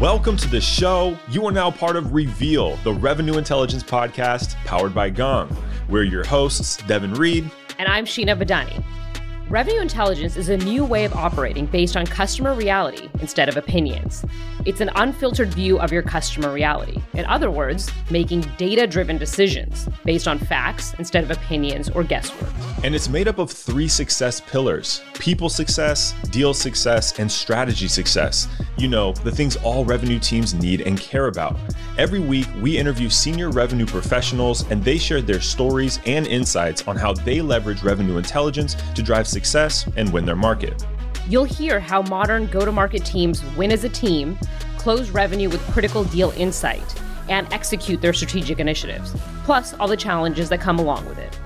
Welcome to the show. You are now part of Reveal, the revenue intelligence podcast powered by Gong. We're your hosts, Devin Reed. And I'm Sheena Badani. Revenue intelligence is a new way of operating based on customer reality instead of opinions. It's an unfiltered view of your customer reality. In other words, making data driven decisions based on facts instead of opinions or guesswork. And it's made up of three success pillars people success, deal success, and strategy success. You know, the things all revenue teams need and care about. Every week, we interview senior revenue professionals and they share their stories and insights on how they leverage revenue intelligence to drive success and win their market. You'll hear how modern go to market teams win as a team, close revenue with critical deal insight, and execute their strategic initiatives, plus all the challenges that come along with it.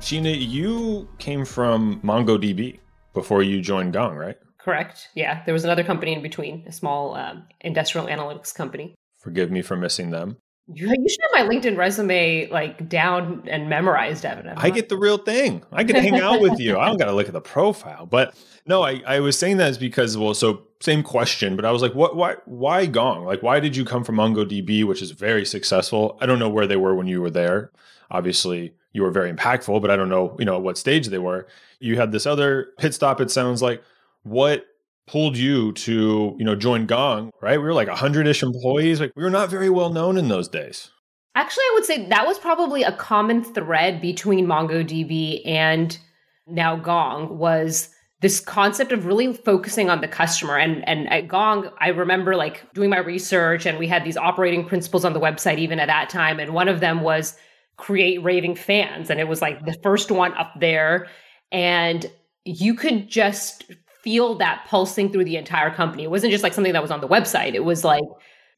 Sheena, you came from MongoDB before you joined Gong, right? Correct. Yeah. There was another company in between, a small um, industrial analytics company. Forgive me for missing them. You, you should have my LinkedIn resume like down and memorized, Evan. I get the real thing. I can hang out with you. I don't got to look at the profile. But no, I, I was saying that is because well, so same question, but I was like, what, why, why Gong? Like, why did you come from MongoDB, which is very successful? I don't know where they were when you were there. Obviously, you were very impactful, but I don't know, you know, what stage they were. You had this other pit stop. It sounds like what pulled you to, you know, join Gong, right? We were like 100-ish employees. Like we were not very well known in those days. Actually, I would say that was probably a common thread between MongoDB and now Gong was this concept of really focusing on the customer and and at gong i remember like doing my research and we had these operating principles on the website even at that time and one of them was create raving fans and it was like the first one up there and you could just feel that pulsing through the entire company it wasn't just like something that was on the website it was like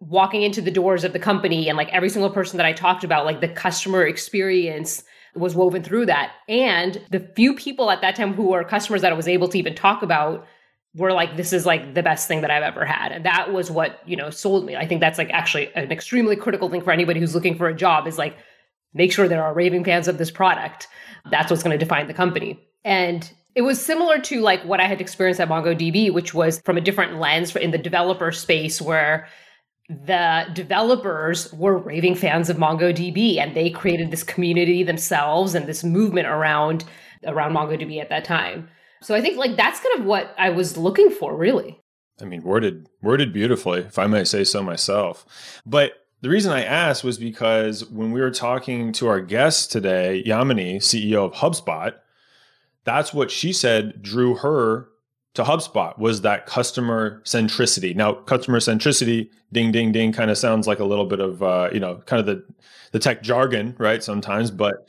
walking into the doors of the company and like every single person that i talked about like the customer experience was woven through that. And the few people at that time who were customers that I was able to even talk about were like, this is like the best thing that I've ever had. And that was what, you know, sold me. I think that's like actually an extremely critical thing for anybody who's looking for a job is like, make sure there are raving fans of this product. That's what's going to define the company. And it was similar to like what I had experienced at MongoDB, which was from a different lens in the developer space where the developers were raving fans of MongoDB and they created this community themselves and this movement around around MongoDB at that time. So I think like that's kind of what I was looking for really. I mean, worded worded beautifully, if I may say so myself. But the reason I asked was because when we were talking to our guest today, Yamini, CEO of HubSpot, that's what she said drew her to HubSpot was that customer centricity. Now, customer centricity, ding, ding, ding, kind of sounds like a little bit of, uh, you know, kind of the, the tech jargon, right? Sometimes, but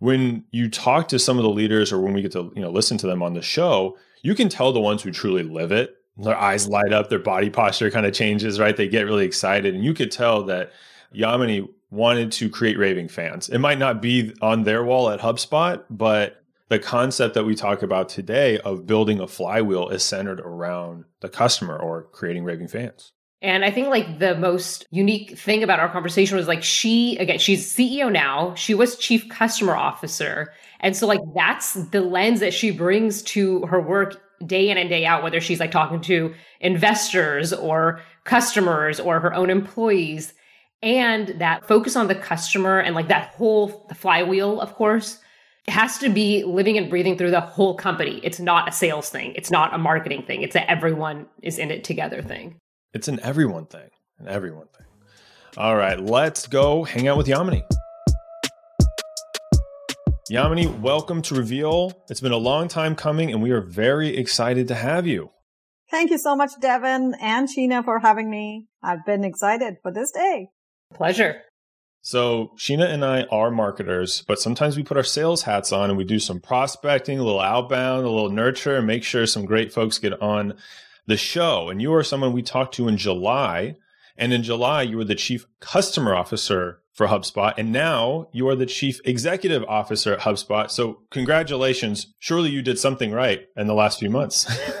when you talk to some of the leaders or when we get to, you know, listen to them on the show, you can tell the ones who truly live it. Their eyes light up, their body posture kind of changes, right? They get really excited. And you could tell that Yamini wanted to create raving fans. It might not be on their wall at HubSpot, but the concept that we talk about today of building a flywheel is centered around the customer or creating raving fans. And I think like the most unique thing about our conversation was like she again she's CEO now, she was chief customer officer. And so like that's the lens that she brings to her work day in and day out whether she's like talking to investors or customers or her own employees and that focus on the customer and like that whole the flywheel of course has to be living and breathing through the whole company. It's not a sales thing. It's not a marketing thing. It's a everyone is in it together thing. It's an everyone thing. An everyone thing. All right, let's go hang out with Yamini. Yamini, welcome to Reveal. It's been a long time coming, and we are very excited to have you. Thank you so much, Devin and Sheena, for having me. I've been excited for this day. Pleasure. So Sheena and I are marketers, but sometimes we put our sales hats on and we do some prospecting, a little outbound, a little nurture, and make sure some great folks get on the show. And you are someone we talked to in July. And in July, you were the chief customer officer for HubSpot. And now you are the chief executive officer at HubSpot. So congratulations. Surely you did something right in the last few months.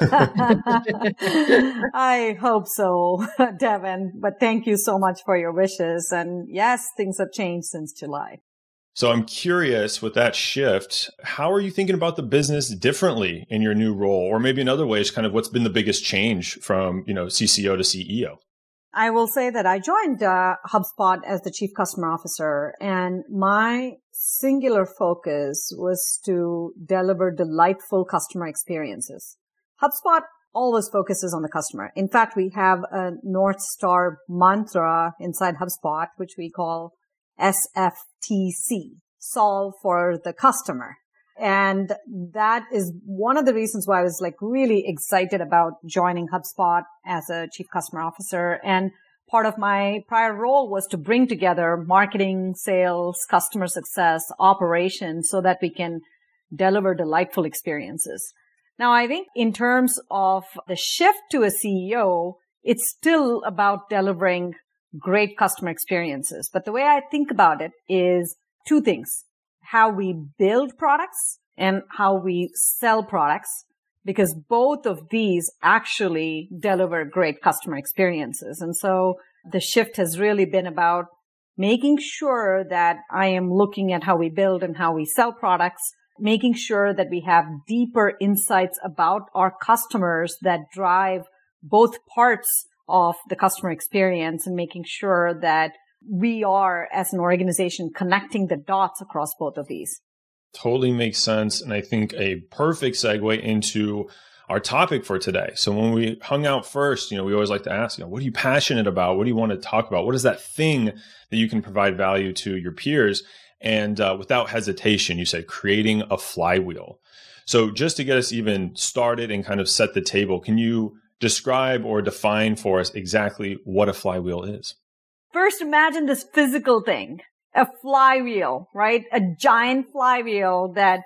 I hope so, Devin. But thank you so much for your wishes. And yes, things have changed since July. So I'm curious with that shift, how are you thinking about the business differently in your new role? Or maybe another way is kind of what's been the biggest change from, you know, CCO to CEO? I will say that I joined uh, HubSpot as the chief customer officer and my singular focus was to deliver delightful customer experiences. HubSpot always focuses on the customer. In fact, we have a North Star mantra inside HubSpot, which we call SFTC, solve for the customer. And that is one of the reasons why I was like really excited about joining HubSpot as a chief customer officer. And part of my prior role was to bring together marketing, sales, customer success, operations so that we can deliver delightful experiences. Now, I think in terms of the shift to a CEO, it's still about delivering great customer experiences. But the way I think about it is two things. How we build products and how we sell products because both of these actually deliver great customer experiences. And so the shift has really been about making sure that I am looking at how we build and how we sell products, making sure that we have deeper insights about our customers that drive both parts of the customer experience and making sure that we are as an organization connecting the dots across both of these. Totally makes sense. And I think a perfect segue into our topic for today. So when we hung out first, you know, we always like to ask, you know, what are you passionate about? What do you want to talk about? What is that thing that you can provide value to your peers? And uh, without hesitation, you said creating a flywheel. So just to get us even started and kind of set the table, can you describe or define for us exactly what a flywheel is. First, imagine this physical thing, a flywheel, right? A giant flywheel that,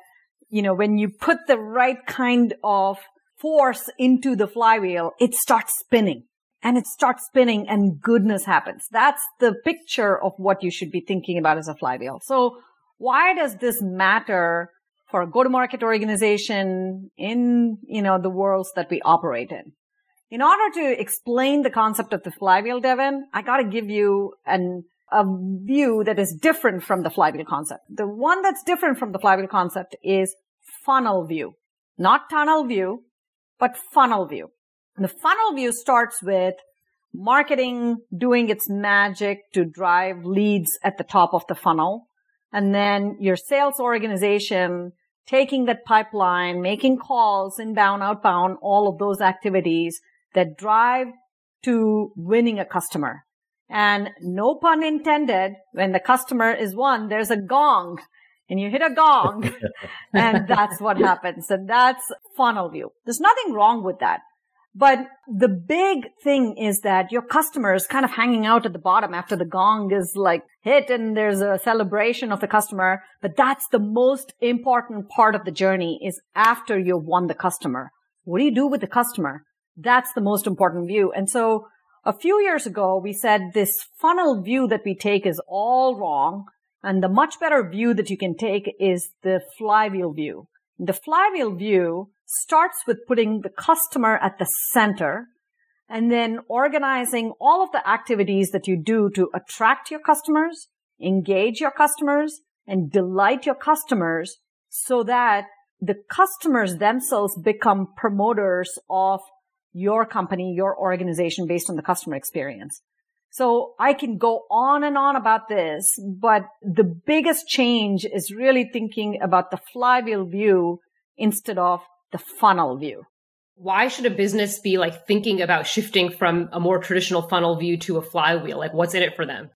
you know, when you put the right kind of force into the flywheel, it starts spinning and it starts spinning and goodness happens. That's the picture of what you should be thinking about as a flywheel. So why does this matter for a go-to-market organization in, you know, the worlds that we operate in? In order to explain the concept of the flywheel, Devin, I got to give you an, a view that is different from the flywheel concept. The one that's different from the flywheel concept is funnel view, not tunnel view, but funnel view. And the funnel view starts with marketing doing its magic to drive leads at the top of the funnel. And then your sales organization taking that pipeline, making calls, inbound, outbound, all of those activities that drive to winning a customer. And no pun intended, when the customer is won, there's a gong and you hit a gong and that's what happens. And that's funnel view. There's nothing wrong with that. But the big thing is that your customer is kind of hanging out at the bottom after the gong is like hit and there's a celebration of the customer. But that's the most important part of the journey is after you've won the customer. What do you do with the customer? That's the most important view. And so a few years ago, we said this funnel view that we take is all wrong. And the much better view that you can take is the flywheel view. The flywheel view starts with putting the customer at the center and then organizing all of the activities that you do to attract your customers, engage your customers, and delight your customers so that the customers themselves become promoters of your company, your organization based on the customer experience. So I can go on and on about this, but the biggest change is really thinking about the flywheel view instead of the funnel view. Why should a business be like thinking about shifting from a more traditional funnel view to a flywheel? Like what's in it for them?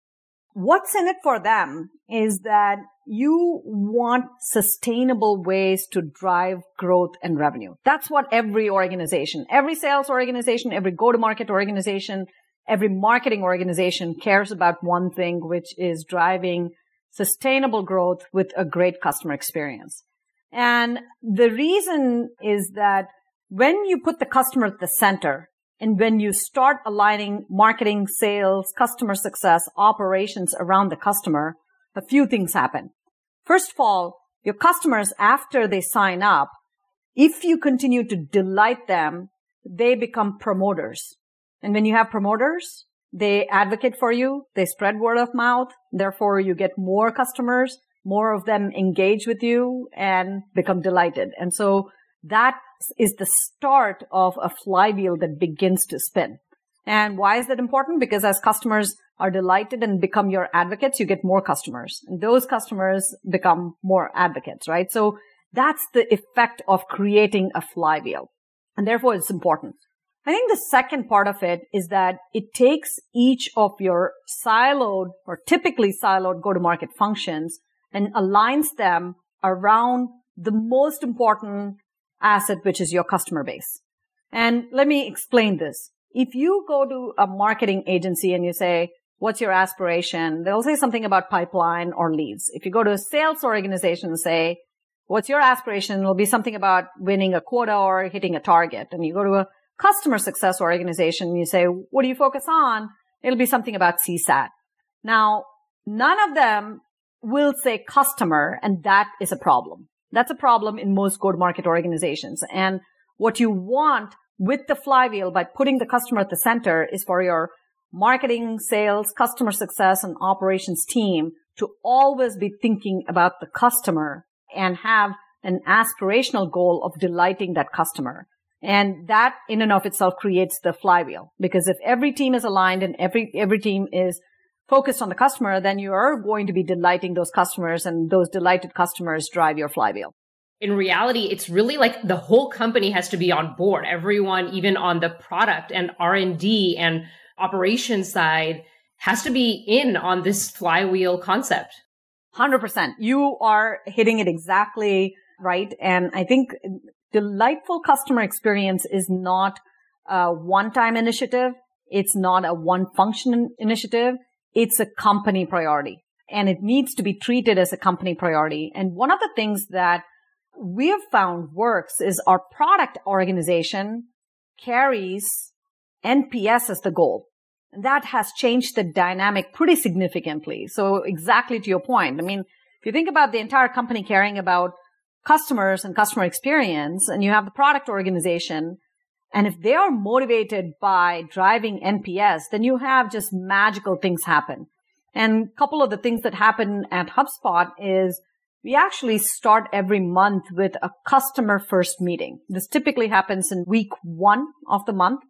What's in it for them is that you want sustainable ways to drive growth and revenue. That's what every organization, every sales organization, every go-to-market organization, every marketing organization cares about one thing, which is driving sustainable growth with a great customer experience. And the reason is that when you put the customer at the center and when you start aligning marketing, sales, customer success, operations around the customer, a few things happen. First of all, your customers, after they sign up, if you continue to delight them, they become promoters. And when you have promoters, they advocate for you. They spread word of mouth. Therefore, you get more customers. more of them engage with you and become delighted. And so that is the start of a flywheel that begins to spin. And why is that important? Because as customers are delighted and become your advocates, you get more customers and those customers become more advocates, right? So that's the effect of creating a flywheel. And therefore it's important. I think the second part of it is that it takes each of your siloed or typically siloed go-to-market functions and aligns them around the most important asset, which is your customer base. And let me explain this. If you go to a marketing agency and you say, what's your aspiration? They'll say something about pipeline or leads. If you go to a sales organization and say, what's your aspiration? It'll be something about winning a quota or hitting a target. And you go to a customer success organization and you say, what do you focus on? It'll be something about CSAT. Now, none of them will say customer and that is a problem. That's a problem in most go-to-market organizations. And what you want with the flywheel by putting the customer at the center is for your marketing, sales, customer success and operations team to always be thinking about the customer and have an aspirational goal of delighting that customer. And that in and of itself creates the flywheel because if every team is aligned and every, every team is focused on the customer, then you are going to be delighting those customers and those delighted customers drive your flywheel. In reality, it's really like the whole company has to be on board. Everyone, even on the product and R&D and operations side has to be in on this flywheel concept. 100%. You are hitting it exactly right. And I think delightful customer experience is not a one-time initiative. It's not a one function initiative. It's a company priority and it needs to be treated as a company priority. And one of the things that we have found works is our product organization carries NPS as the goal. And that has changed the dynamic pretty significantly. So exactly to your point. I mean, if you think about the entire company caring about customers and customer experience and you have the product organization. And if they are motivated by driving NPS, then you have just magical things happen. And a couple of the things that happen at HubSpot is we actually start every month with a customer first meeting. This typically happens in week one of the month.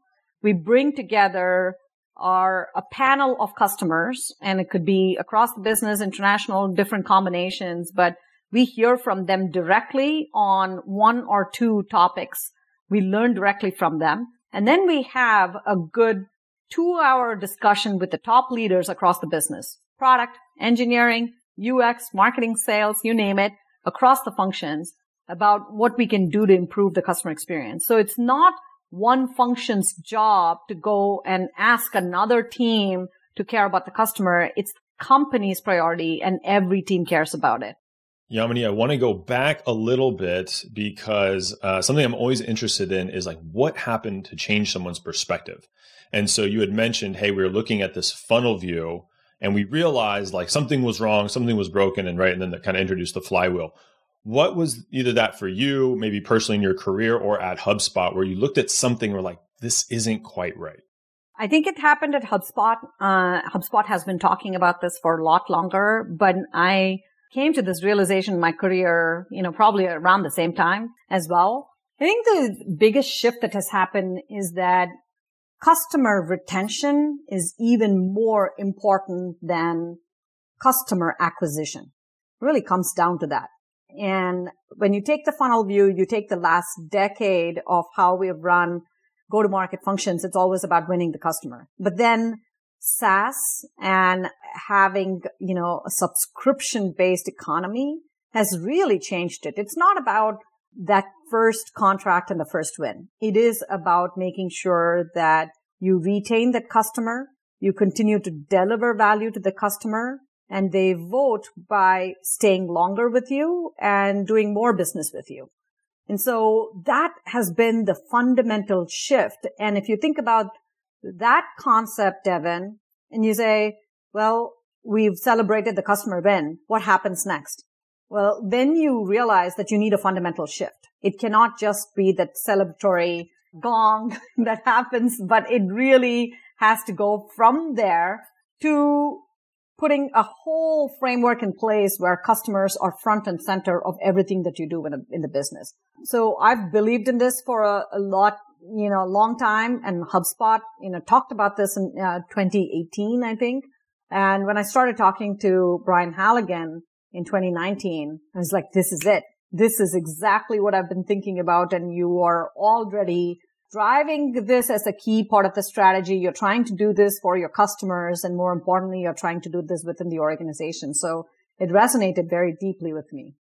We bring together our a panel of customers and it could be across the business, international, different combinations, but we hear from them directly on one or two topics. We learn directly from them. And then we have a good two hour discussion with the top leaders across the business, product, engineering, UX, marketing, sales, you name it, across the functions about what we can do to improve the customer experience. So it's not one function's job to go and ask another team to care about the customer. It's the company's priority and every team cares about it. Yamini, I want to go back a little bit because uh, something I'm always interested in is like what happened to change someone's perspective. And so you had mentioned, hey, we were looking at this funnel view and we realized like something was wrong, something was broken, and right, and then that kind of introduced the flywheel. What was either that for you, maybe personally in your career or at HubSpot, where you looked at something where like this isn't quite right? I think it happened at HubSpot. Uh, HubSpot has been talking about this for a lot longer, but I came to this realization in my career, you know, probably around the same time as well. I think the biggest shift that has happened is that customer retention is even more important than customer acquisition. It really comes down to that. And when you take the funnel view, you take the last decade of how we've run go to market functions. It's always about winning the customer. But then SaaS and having, you know, a subscription based economy has really changed it. It's not about that first contract and the first win. It is about making sure that you retain that customer, you continue to deliver value to the customer, and they vote by staying longer with you and doing more business with you. And so that has been the fundamental shift. And if you think about that concept, Devin, and you say, well, we've celebrated the customer win. What happens next? Well, then you realize that you need a fundamental shift. It cannot just be that celebratory gong that happens, but it really has to go from there to putting a whole framework in place where customers are front and center of everything that you do in, a, in the business. So I've believed in this for a, a lot, you know, a long time and HubSpot, you know, talked about this in uh, 2018, I think. And when I started talking to Brian Halligan in 2019, I was like, this is it. This is exactly what I've been thinking about. And you are already driving this as a key part of the strategy. You're trying to do this for your customers. And more importantly, you're trying to do this within the organization. So it resonated very deeply with me.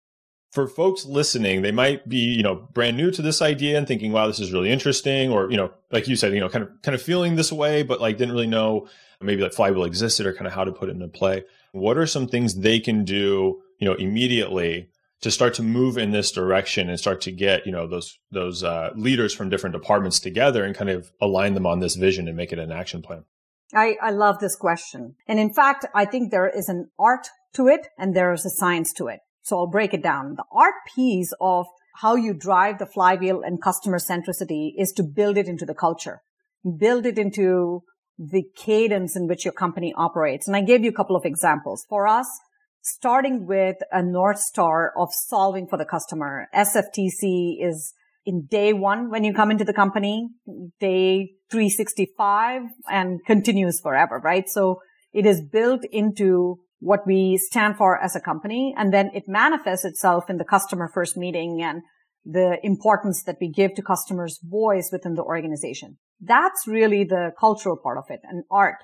For folks listening, they might be, you know, brand new to this idea and thinking, wow, this is really interesting. Or, you know, like you said, you know, kind of, kind of feeling this way, but like didn't really know maybe like Flywheel existed or kind of how to put it into play. What are some things they can do, you know, immediately to start to move in this direction and start to get you know those those uh, leaders from different departments together and kind of align them on this vision and make it an action plan. I, I love this question. And in fact i think there is an art to it and there is a science to it. So i'll break it down. The art piece of how you drive the flywheel and customer centricity is to build it into the culture. Build it into the cadence in which your company operates. And i gave you a couple of examples. For us starting with a North Star of solving for the customer. SFTC is in day one when you come into the company, day 365 and continues forever, right? So it is built into what we stand for as a company. And then it manifests itself in the customer first meeting and the importance that we give to customers' voice within the organization. That's really the cultural part of it and art.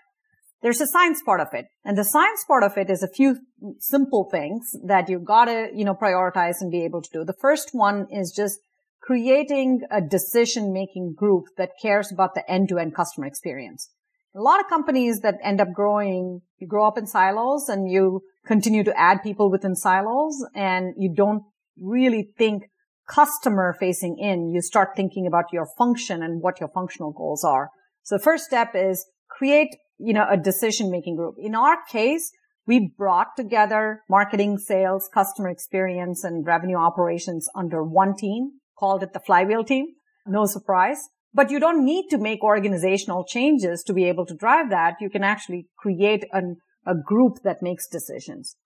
There's a science part of it. And the science part of it is a few simple things that you've got to, you know, prioritize and be able to do. The first one is just creating a decision making group that cares about the end to end customer experience. A lot of companies that end up growing, you grow up in silos and you continue to add people within silos and you don't really think customer facing in. You start thinking about your function and what your functional goals are. So the first step is create you know, a decision making group. In our case, we brought together marketing, sales, customer experience and revenue operations under one team, called it the flywheel team. No surprise. But you don't need to make organizational changes to be able to drive that. You can actually create an, a group that makes decisions.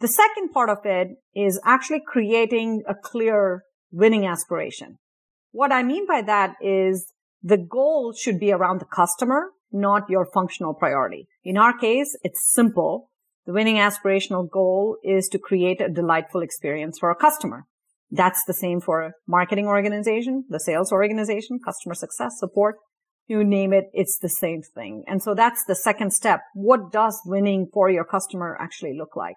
The second part of it is actually creating a clear winning aspiration. What I mean by that is the goal should be around the customer not your functional priority. In our case, it's simple. The winning aspirational goal is to create a delightful experience for a customer. That's the same for a marketing organization, the sales organization, customer success support. You name it, it's the same thing. And so that's the second step. What does winning for your customer actually look like?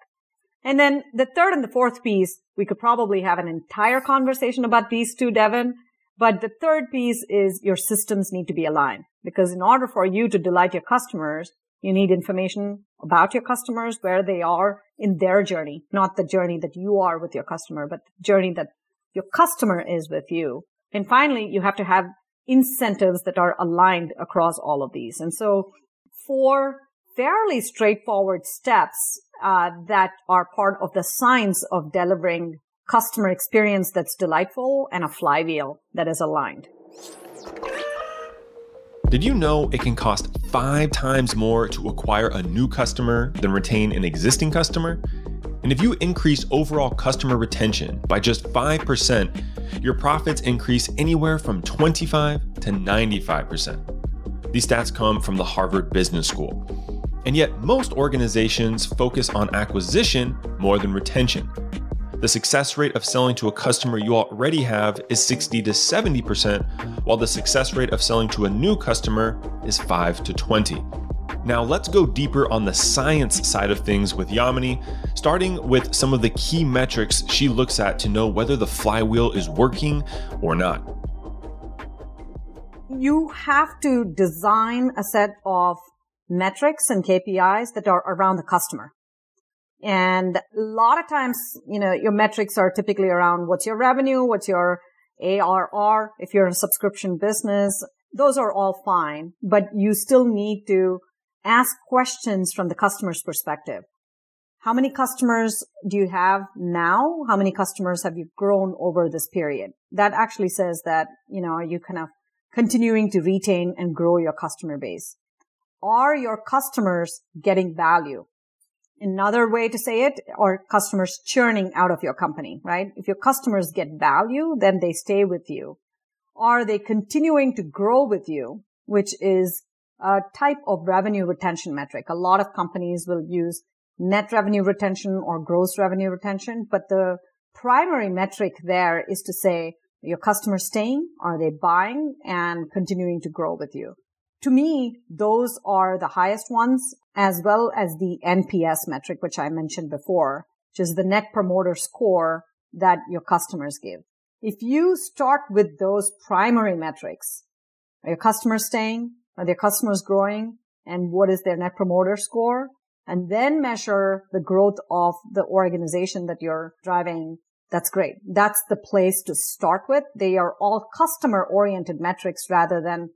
And then the third and the fourth piece, we could probably have an entire conversation about these two, Devin. But the third piece is your systems need to be aligned because in order for you to delight your customers, you need information about your customers, where they are in their journey, not the journey that you are with your customer, but the journey that your customer is with you. And finally, you have to have incentives that are aligned across all of these. And so four fairly straightforward steps uh, that are part of the science of delivering customer experience that's delightful and a flywheel that is aligned. Did you know it can cost five times more to acquire a new customer than retain an existing customer? And if you increase overall customer retention by just 5%, your profits increase anywhere from 25 to 95%. These stats come from the Harvard Business School. And yet, most organizations focus on acquisition more than retention the success rate of selling to a customer you already have is 60 to 70%, while the success rate of selling to a new customer is 5 to 20. Now, let's go deeper on the science side of things with Yamini, starting with some of the key metrics she looks at to know whether the flywheel is working or not. You have to design a set of metrics and KPIs that are around the customer. And a lot of times, you know, your metrics are typically around what's your revenue, what's your ARR. If you're a subscription business, those are all fine, but you still need to ask questions from the customer's perspective. How many customers do you have now? How many customers have you grown over this period? That actually says that, you know, are you kind of continuing to retain and grow your customer base? Are your customers getting value? Another way to say it, or customers churning out of your company, right? If your customers get value, then they stay with you. Are they continuing to grow with you, which is a type of revenue retention metric? A lot of companies will use net revenue retention or gross revenue retention, but the primary metric there is to say, your customers staying? Are they buying and continuing to grow with you? To me, those are the highest ones as well as the NPS metric, which I mentioned before, which is the net promoter score that your customers give. If you start with those primary metrics, are your customers staying? Are their customers growing? And what is their net promoter score? And then measure the growth of the organization that you're driving. That's great. That's the place to start with. They are all customer oriented metrics rather than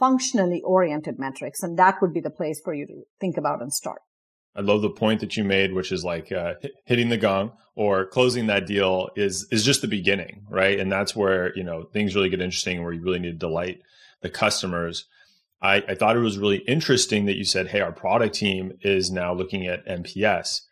functionally oriented metrics. And that would be the place for you to think about and start. I love the point that you made, which is like uh, hitting the gong or closing that deal is is just the beginning, right? And that's where you know things really get interesting, where you really need to delight the customers. I, I thought it was really interesting that you said, "Hey, our product team is now looking at NPS."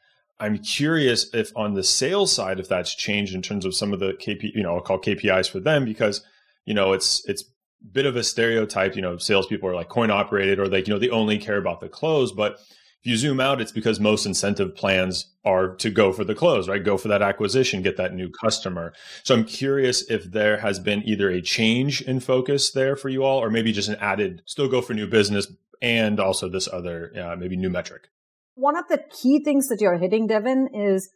I'm curious if on the sales side, if that's changed in terms of some of the KP, you know, I'll call KPIs for them because you know it's it's bit of a stereotype. You know, salespeople are like coin operated or like, you know, they only care about the close. But if you zoom out, it's because most incentive plans are to go for the close, right? Go for that acquisition, get that new customer. So I'm curious if there has been either a change in focus there for you all, or maybe just an added, still go for new business and also this other, uh, maybe new metric. One of the key things that you're hitting, Devin, is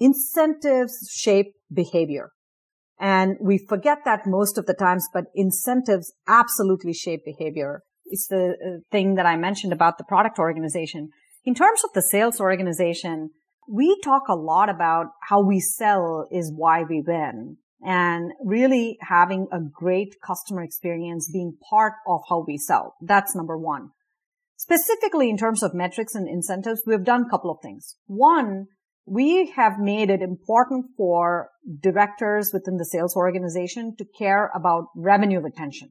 incentives shape behavior. And we forget that most of the times, but incentives absolutely shape behavior. It's the uh, thing that I mentioned about the product organization. In terms of the sales organization, we talk a lot about how we sell is why we win and really having a great customer experience being part of how we sell. That's number one. Specifically in terms of metrics and incentives, we've done a couple of things. One, we have made it important for directors within the sales organization to care about revenue retention.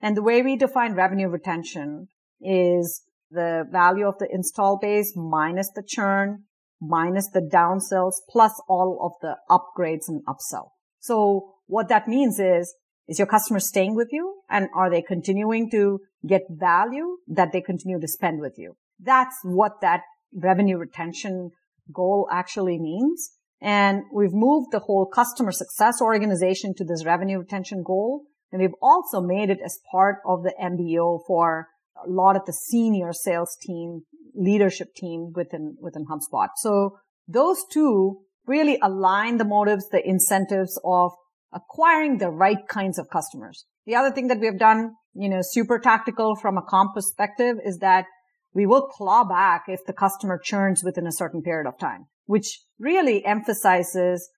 And the way we define revenue retention is the value of the install base minus the churn, minus the downsells, plus all of the upgrades and upsell. So what that means is, is your customer staying with you and are they continuing to get value that they continue to spend with you? That's what that revenue retention goal actually means. And we've moved the whole customer success organization to this revenue retention goal. And we've also made it as part of the MBO for a lot of the senior sales team, leadership team within, within HubSpot. So those two really align the motives, the incentives of acquiring the right kinds of customers. The other thing that we have done, you know, super tactical from a comp perspective is that we will claw back if the customer churns within a certain period of time, which really emphasizes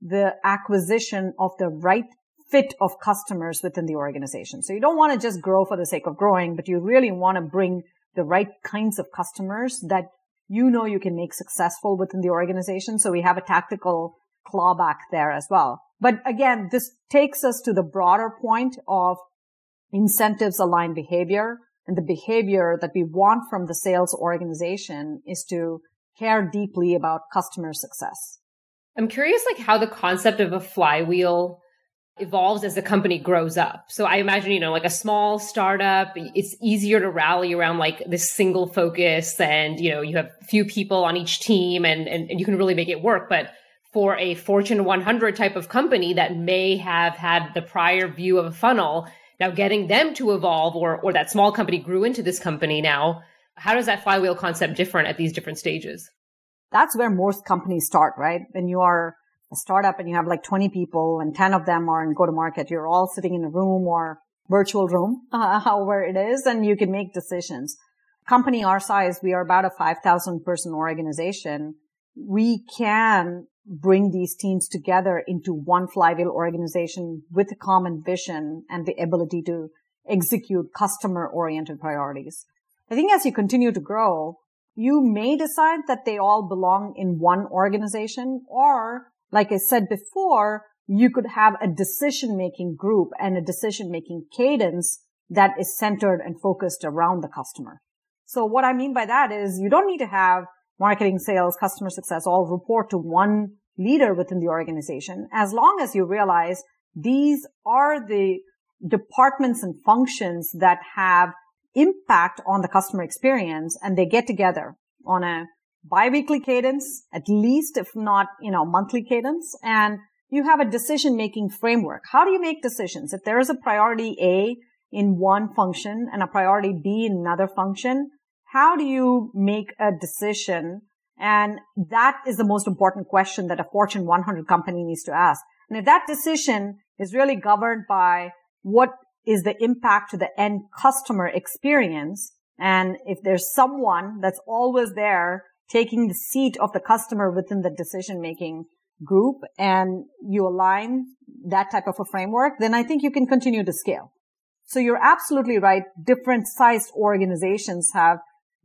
the acquisition of the right fit of customers within the organization. So you don't want to just grow for the sake of growing, but you really want to bring the right kinds of customers that you know you can make successful within the organization. So we have a tactical clawback there as well. But again, this takes us to the broader point of incentives aligned behavior and the behavior that we want from the sales organization is to care deeply about customer success. I'm curious like how the concept of a flywheel evolves as the company grows up. So I imagine, you know, like a small startup, it's easier to rally around like this single focus and, you know, you have few people on each team and, and, and you can really make it work. But for a Fortune 100 type of company that may have had the prior view of a funnel, now getting them to evolve or or that small company grew into this company now, how does that flywheel concept different at these different stages? That's where most companies start, right? When you are a startup and you have like 20 people and 10 of them are in go to market, you're all sitting in a room or virtual room, uh, however it is, and you can make decisions. Company our size, we are about a 5,000 person organization. We can bring these teams together into one flywheel organization with a common vision and the ability to execute customer oriented priorities. I think as you continue to grow, you may decide that they all belong in one organization or like I said before, you could have a decision making group and a decision making cadence that is centered and focused around the customer. So what I mean by that is you don't need to have marketing, sales, customer success all report to one leader within the organization. As long as you realize these are the departments and functions that have impact on the customer experience and they get together on a biweekly cadence, at least if not, you know, monthly cadence. And you have a decision making framework. How do you make decisions? If there is a priority A in one function and a priority B in another function, how do you make a decision? And that is the most important question that a Fortune 100 company needs to ask. And if that decision is really governed by what is the impact to the end customer experience, and if there's someone that's always there taking the seat of the customer within the decision making group and you align that type of a framework, then I think you can continue to scale. So you're absolutely right. Different sized organizations have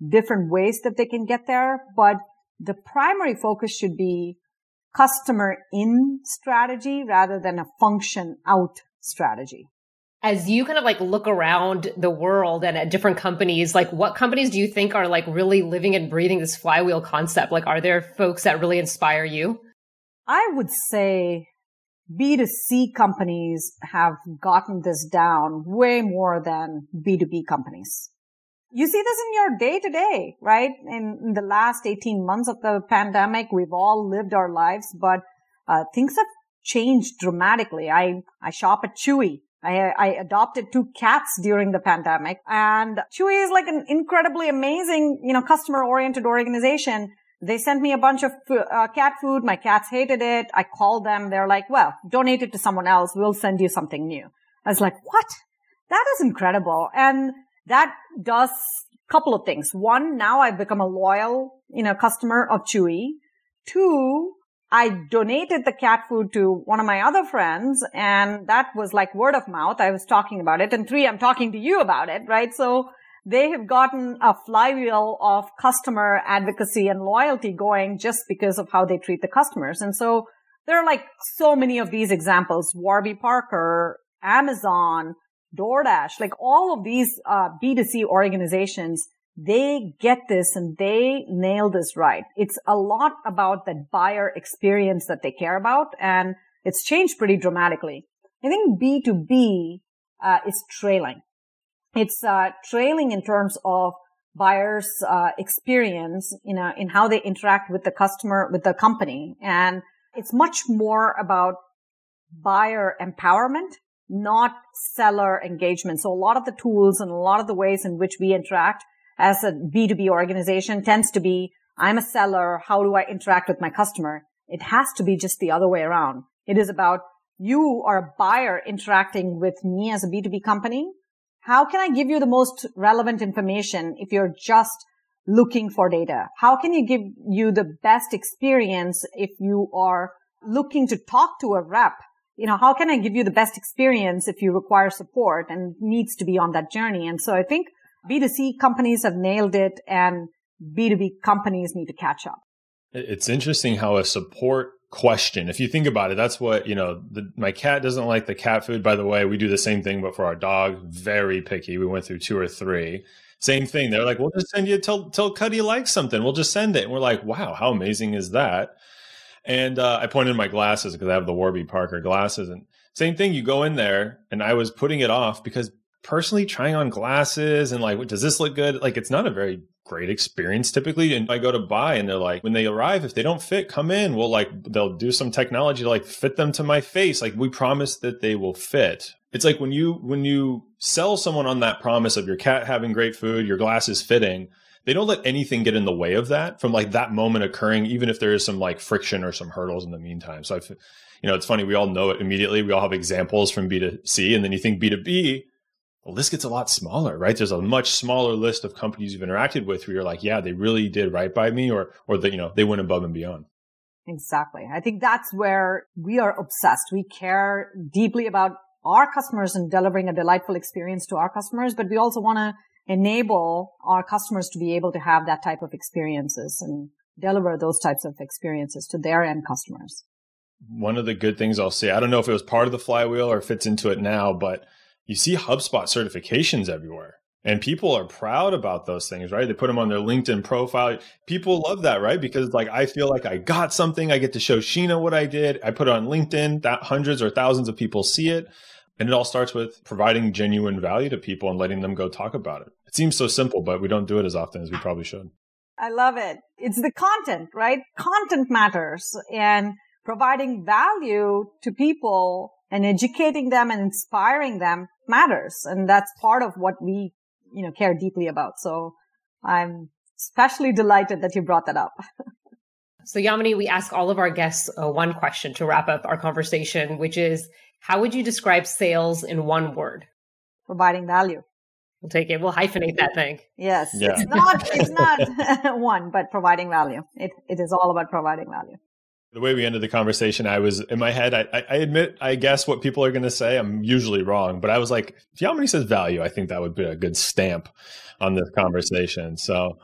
different ways that they can get there, but the primary focus should be customer in strategy rather than a function out strategy as you kind of like look around the world and at different companies, like what companies do you think are like really living and breathing this flywheel concept? Like, are there folks that really inspire you? I would say B2C companies have gotten this down way more than B2B companies. You see this in your day to day, right? In, in, the last 18 months of the pandemic, we've all lived our lives, but uh, things have changed dramatically. I, I shop at Chewy. I, I, adopted two cats during the pandemic and Chewy is like an incredibly amazing, you know, customer oriented organization. They sent me a bunch of uh, cat food. My cats hated it. I called them. They're like, well, donate it to someone else. We'll send you something new. I was like, what? That is incredible. And that does a couple of things. One, now I've become a loyal, you know, customer of Chewy. Two, I donated the cat food to one of my other friends and that was like word of mouth. I was talking about it. And three, I'm talking to you about it, right? So they have gotten a flywheel of customer advocacy and loyalty going just because of how they treat the customers. And so there are like so many of these examples, Warby Parker, Amazon, DoorDash, like all of these uh, B2C organizations they get this and they nail this right. It's a lot about that buyer experience that they care about and it's changed pretty dramatically. I think B2B uh, is trailing. It's uh, trailing in terms of buyers' uh, experience, know, in how they interact with the customer, with the company. And it's much more about buyer empowerment, not seller engagement. So a lot of the tools and a lot of the ways in which we interact as a B2B organization tends to be, I'm a seller. How do I interact with my customer? It has to be just the other way around. It is about you are a buyer interacting with me as a B2B company. How can I give you the most relevant information if you're just looking for data? How can you give you the best experience if you are looking to talk to a rep? You know, how can I give you the best experience if you require support and needs to be on that journey? And so I think B2C companies have nailed it and B2B companies need to catch up. It's interesting how a support question, if you think about it, that's what, you know, the, my cat doesn't like the cat food. By the way, we do the same thing, but for our dog, very picky. We went through two or three. Same thing. They're like, we'll just send you, tell, tell Cuddy likes something. We'll just send it. And we're like, wow, how amazing is that? And uh, I pointed my glasses because I have the Warby Parker glasses. And same thing, you go in there and I was putting it off because personally trying on glasses and like, does this look good? Like, it's not a very great experience typically. And I go to buy and they're like, when they arrive, if they don't fit, come in. We'll like, they'll do some technology to like fit them to my face. Like, we promise that they will fit. It's like when you, when you sell someone on that promise of your cat having great food, your glasses fitting, they don't let anything get in the way of that from like that moment occurring, even if there is some like friction or some hurdles in the meantime. So I, you know, it's funny. We all know it immediately. We all have examples from B2C and then you think B2B the list gets a lot smaller, right? There's a much smaller list of companies you've interacted with where you're like, yeah, they really did right by me or, or that, you know, they went above and beyond. Exactly. I think that's where we are obsessed. We care deeply about our customers and delivering a delightful experience to our customers, but we also want to enable our customers to be able to have that type of experiences and deliver those types of experiences to their end customers. One of the good things I'll say, I don't know if it was part of the flywheel or fits into it now, but you see HubSpot certifications everywhere. And people are proud about those things, right? They put them on their LinkedIn profile. People love that, right? Because like I feel like I got something. I get to show Sheena what I did. I put it on LinkedIn. That hundreds or thousands of people see it. And it all starts with providing genuine value to people and letting them go talk about it. It seems so simple, but we don't do it as often as we probably should. I love it. It's the content, right? Content matters and providing value to people and educating them and inspiring them matters. And that's part of what we, you know, care deeply about. So I'm especially delighted that you brought that up. so Yamini, we ask all of our guests uh, one question to wrap up our conversation, which is, how would you describe sales in one word? Providing value. We'll take it. We'll hyphenate that thing. Yes. Yeah. It's not, it's not one, but providing value. It, it is all about providing value. The way we ended the conversation, I was in my head. I, I admit, I guess what people are going to say. I'm usually wrong, but I was like, if Yamini says value, I think that would be a good stamp on this conversation. So,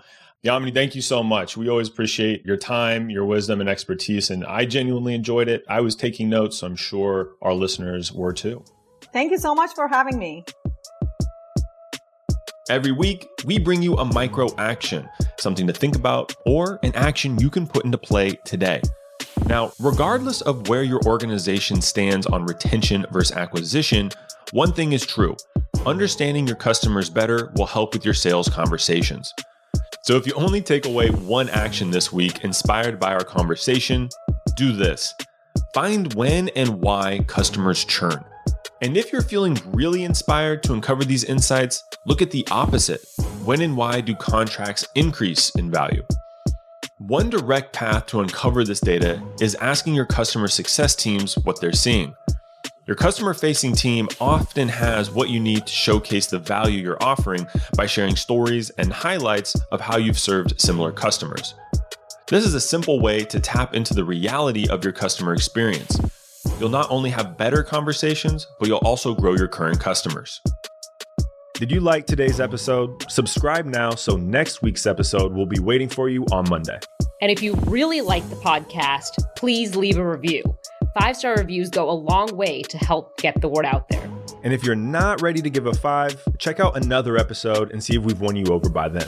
Yamini, thank you so much. We always appreciate your time, your wisdom, and expertise. And I genuinely enjoyed it. I was taking notes. So I'm sure our listeners were too. Thank you so much for having me. Every week, we bring you a micro action, something to think about, or an action you can put into play today. Now, regardless of where your organization stands on retention versus acquisition, one thing is true understanding your customers better will help with your sales conversations. So, if you only take away one action this week inspired by our conversation, do this find when and why customers churn. And if you're feeling really inspired to uncover these insights, look at the opposite. When and why do contracts increase in value? One direct path to uncover this data is asking your customer success teams what they're seeing. Your customer facing team often has what you need to showcase the value you're offering by sharing stories and highlights of how you've served similar customers. This is a simple way to tap into the reality of your customer experience you'll not only have better conversations, but you'll also grow your current customers. Did you like today's episode? Subscribe now so next week's episode will be waiting for you on Monday. And if you really like the podcast, please leave a review. Five star reviews go a long way to help get the word out there. And if you're not ready to give a five, check out another episode and see if we've won you over by then.